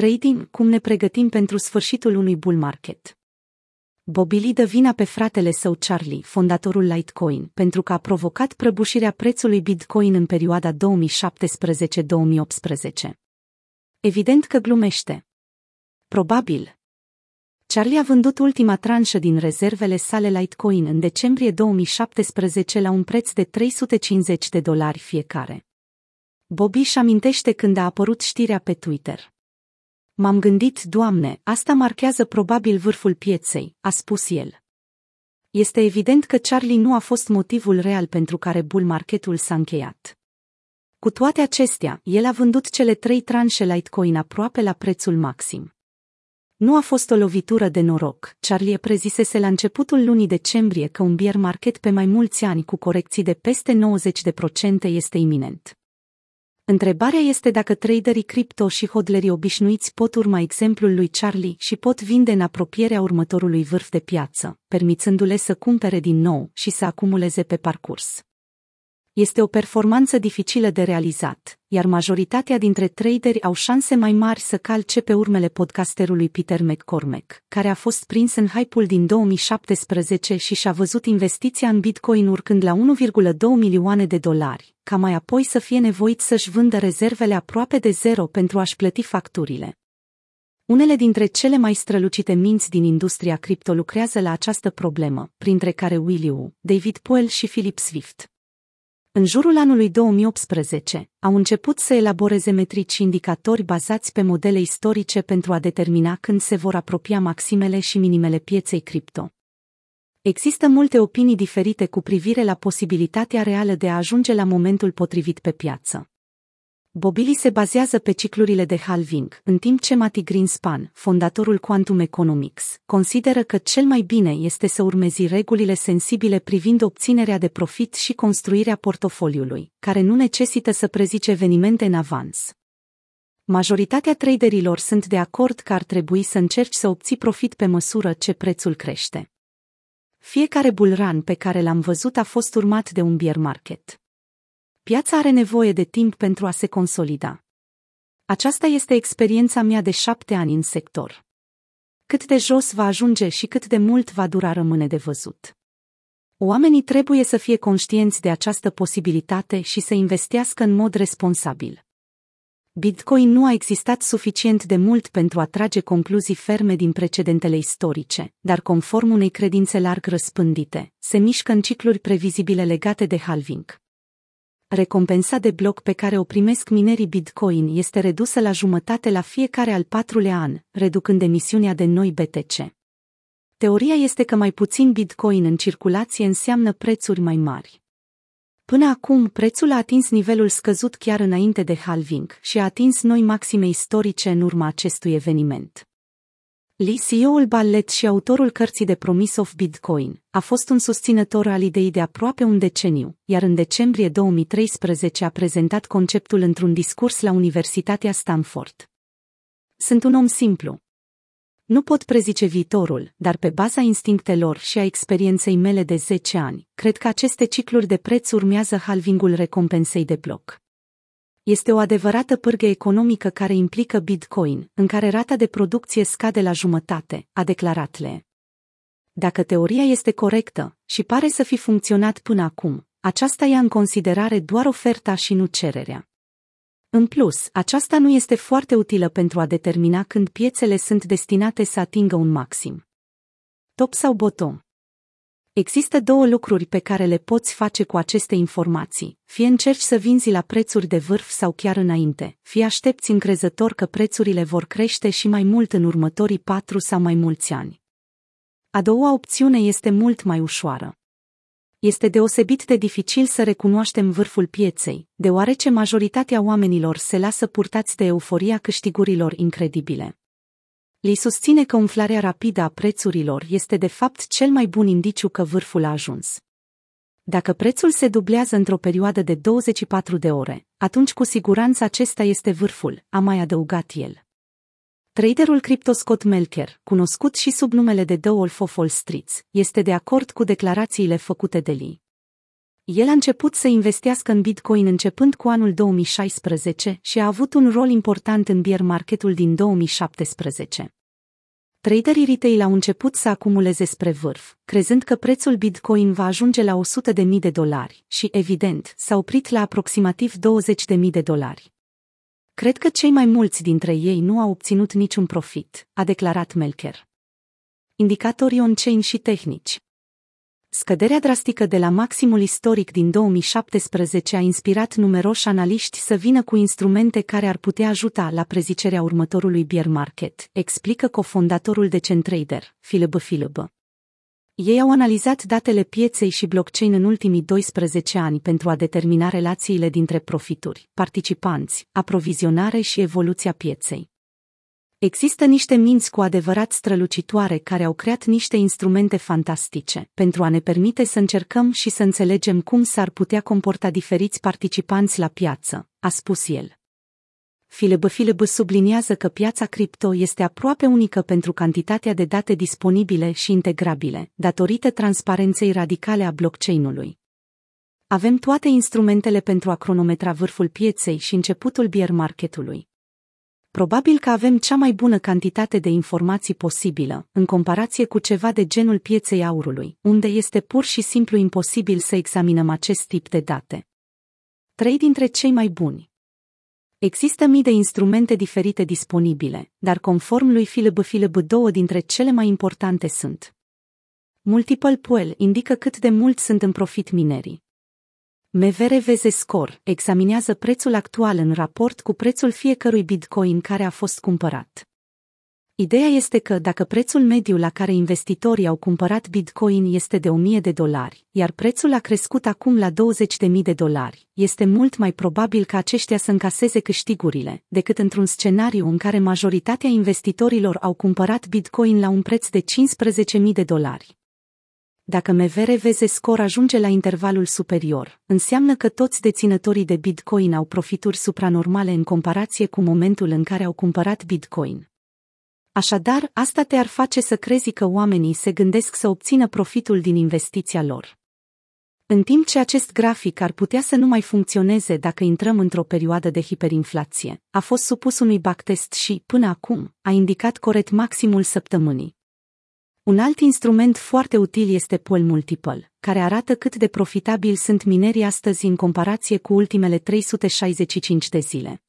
Trading, cum ne pregătim pentru sfârșitul unui bull market. Bobby Lee dă vina pe fratele său Charlie, fondatorul Litecoin, pentru că a provocat prăbușirea prețului Bitcoin în perioada 2017-2018. Evident că glumește. Probabil. Charlie a vândut ultima tranșă din rezervele sale Litecoin în decembrie 2017 la un preț de 350 de dolari fiecare. Bobby își amintește când a apărut știrea pe Twitter. M-am gândit, Doamne, asta marchează probabil vârful pieței, a spus el. Este evident că Charlie nu a fost motivul real pentru care bull marketul s-a încheiat. Cu toate acestea, el a vândut cele trei tranșe Litecoin aproape la prețul maxim. Nu a fost o lovitură de noroc. Charlie prezisese la începutul lunii decembrie că un bear market pe mai mulți ani cu corecții de peste 90% este iminent. Întrebarea este dacă traderii cripto și hodlerii obișnuiți pot urma exemplul lui Charlie și pot vinde în apropierea următorului vârf de piață, permițându-le să cumpere din nou și să acumuleze pe parcurs. Este o performanță dificilă de realizat, iar majoritatea dintre traderi au șanse mai mari să calce pe urmele podcasterului Peter McCormack, care a fost prins în hype-ul din 2017 și și-a văzut investiția în Bitcoin urcând la 1,2 milioane de dolari, ca mai apoi să fie nevoit să-și vândă rezervele aproape de zero pentru a-și plăti facturile. Unele dintre cele mai strălucite minți din industria cripto lucrează la această problemă, printre care Willy Wu, David Poel și Philip Swift. În jurul anului 2018, au început să elaboreze metrici și indicatori bazați pe modele istorice pentru a determina când se vor apropia maximele și minimele pieței cripto. Există multe opinii diferite cu privire la posibilitatea reală de a ajunge la momentul potrivit pe piață. Bobili se bazează pe ciclurile de halving, în timp ce Mati Greenspan, fondatorul Quantum Economics, consideră că cel mai bine este să urmezi regulile sensibile privind obținerea de profit și construirea portofoliului, care nu necesită să prezice evenimente în avans. Majoritatea traderilor sunt de acord că ar trebui să încerci să obții profit pe măsură ce prețul crește. Fiecare bulran pe care l-am văzut a fost urmat de un bear market. Piața are nevoie de timp pentru a se consolida. Aceasta este experiența mea de șapte ani în sector. Cât de jos va ajunge și cât de mult va dura rămâne de văzut. Oamenii trebuie să fie conștienți de această posibilitate și să investească în mod responsabil. Bitcoin nu a existat suficient de mult pentru a trage concluzii ferme din precedentele istorice, dar conform unei credințe larg răspândite, se mișcă în cicluri previzibile legate de halving recompensa de bloc pe care o primesc minerii Bitcoin este redusă la jumătate la fiecare al patrulea an, reducând emisiunea de noi BTC. Teoria este că mai puțin Bitcoin în circulație înseamnă prețuri mai mari. Până acum, prețul a atins nivelul scăzut chiar înainte de halving și a atins noi maxime istorice în urma acestui eveniment. Lee, CEO-ul Ballet și autorul cărții de Promise of Bitcoin, a fost un susținător al ideii de aproape un deceniu, iar în decembrie 2013 a prezentat conceptul într-un discurs la Universitatea Stanford. Sunt un om simplu. Nu pot prezice viitorul, dar pe baza instinctelor și a experienței mele de 10 ani, cred că aceste cicluri de preț urmează halvingul recompensei de bloc este o adevărată pârgă economică care implică Bitcoin, în care rata de producție scade la jumătate, a declarat Le. Dacă teoria este corectă, și pare să fi funcționat până acum, aceasta ia în considerare doar oferta și nu cererea. În plus, aceasta nu este foarte utilă pentru a determina când piețele sunt destinate să atingă un maxim. Top sau bottom? Există două lucruri pe care le poți face cu aceste informații, fie încerci să vinzi la prețuri de vârf sau chiar înainte, fie aștepți încrezător că prețurile vor crește și mai mult în următorii patru sau mai mulți ani. A doua opțiune este mult mai ușoară. Este deosebit de dificil să recunoaștem vârful pieței, deoarece majoritatea oamenilor se lasă purtați de euforia câștigurilor incredibile. Li susține că umflarea rapidă a prețurilor este de fapt cel mai bun indiciu că vârful a ajuns. Dacă prețul se dublează într-o perioadă de 24 de ore, atunci cu siguranță acesta este vârful, a mai adăugat el. Traderul cripto Scott Melker, cunoscut și sub numele de The Wolf of Wall Street, este de acord cu declarațiile făcute de Lee. El a început să investească în Bitcoin începând cu anul 2016 și a avut un rol important în bear marketul din 2017. Traderii retail au început să acumuleze spre vârf, crezând că prețul Bitcoin va ajunge la 100.000 de dolari și, evident, s-a oprit la aproximativ 20.000 de dolari. Cred că cei mai mulți dintre ei nu au obținut niciun profit, a declarat Melker. Indicatorii on-chain și tehnici Scăderea drastică de la maximul istoric din 2017 a inspirat numeroși analiști să vină cu instrumente care ar putea ajuta la prezicerea următorului bear market, explică cofondatorul de Centrader, Philip Philip. Ei au analizat datele pieței și blockchain în ultimii 12 ani pentru a determina relațiile dintre profituri, participanți, aprovizionare și evoluția pieței. Există niște minți cu adevărat strălucitoare care au creat niște instrumente fantastice pentru a ne permite să încercăm și să înțelegem cum s-ar putea comporta diferiți participanți la piață, a spus el. Philip Philip subliniază că piața cripto este aproape unică pentru cantitatea de date disponibile și integrabile, datorită transparenței radicale a blockchain-ului. Avem toate instrumentele pentru a cronometra vârful pieței și începutul bear marketului. Probabil că avem cea mai bună cantitate de informații posibilă, în comparație cu ceva de genul pieței aurului, unde este pur și simplu imposibil să examinăm acest tip de date. Trei dintre cei mai buni. Există mii de instrumente diferite disponibile, dar conform lui Philip Philip două dintre cele mai importante sunt. Multiple Pool indică cât de mult sunt în profit minerii. MVRVZ Score examinează prețul actual în raport cu prețul fiecărui bitcoin care a fost cumpărat. Ideea este că dacă prețul mediu la care investitorii au cumpărat bitcoin este de 1000 de dolari, iar prețul a crescut acum la 20.000 de dolari, este mult mai probabil ca aceștia să încaseze câștigurile, decât într-un scenariu în care majoritatea investitorilor au cumpărat bitcoin la un preț de 15.000 de dolari. Dacă MVRVZ scor ajunge la intervalul superior, înseamnă că toți deținătorii de Bitcoin au profituri supranormale în comparație cu momentul în care au cumpărat Bitcoin. Așadar, asta te-ar face să crezi că oamenii se gândesc să obțină profitul din investiția lor. În timp ce acest grafic ar putea să nu mai funcționeze dacă intrăm într-o perioadă de hiperinflație, a fost supus unui backtest și, până acum, a indicat corect maximul săptămânii. Un alt instrument foarte util este Pool Multiple, care arată cât de profitabil sunt minerii astăzi în comparație cu ultimele 365 de zile.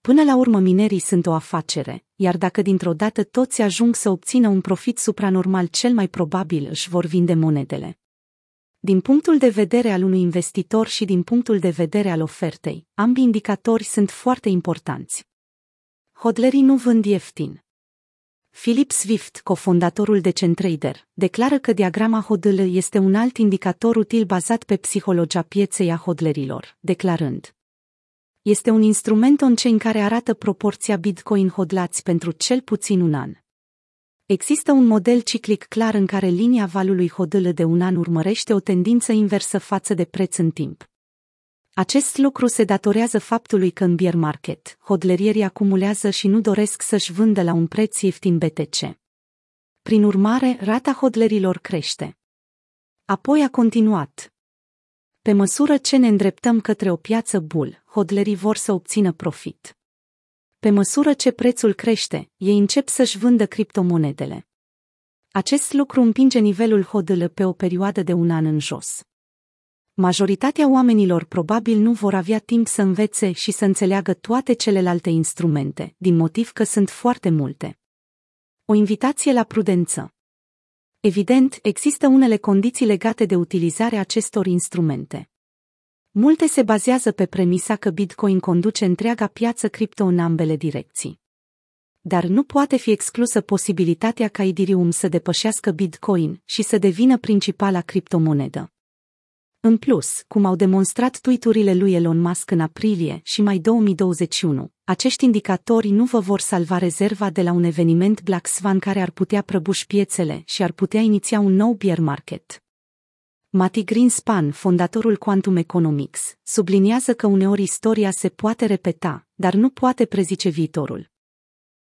Până la urmă minerii sunt o afacere, iar dacă dintr-o dată toți ajung să obțină un profit supranormal cel mai probabil își vor vinde monedele. Din punctul de vedere al unui investitor și din punctul de vedere al ofertei, ambii indicatori sunt foarte importanți. Hodlerii nu vând ieftin, Philip Swift, cofondatorul de Centrader, declară că diagrama HODL este un alt indicator util bazat pe psihologia pieței a hodlerilor, declarând Este un instrument on-chain care arată proporția Bitcoin hodlați pentru cel puțin un an. Există un model ciclic clar în care linia valului HODL de un an urmărește o tendință inversă față de preț în timp. Acest lucru se datorează faptului că în bear market, hodlerierii acumulează și nu doresc să-și vândă la un preț ieftin BTC. Prin urmare, rata hodlerilor crește. Apoi a continuat. Pe măsură ce ne îndreptăm către o piață bull, hodlerii vor să obțină profit. Pe măsură ce prețul crește, ei încep să-și vândă criptomonedele. Acest lucru împinge nivelul hodl pe o perioadă de un an în jos majoritatea oamenilor probabil nu vor avea timp să învețe și să înțeleagă toate celelalte instrumente, din motiv că sunt foarte multe. O invitație la prudență. Evident, există unele condiții legate de utilizarea acestor instrumente. Multe se bazează pe premisa că Bitcoin conduce întreaga piață cripto în ambele direcții. Dar nu poate fi exclusă posibilitatea ca Ethereum să depășească Bitcoin și să devină principala criptomonedă. În plus, cum au demonstrat tweeturile lui Elon Musk în aprilie și mai 2021, acești indicatori nu vă vor salva rezerva de la un eveniment Black Swan care ar putea prăbuși piețele și ar putea iniția un nou bear market. Mati Greenspan, fondatorul Quantum Economics, subliniază că uneori istoria se poate repeta, dar nu poate prezice viitorul.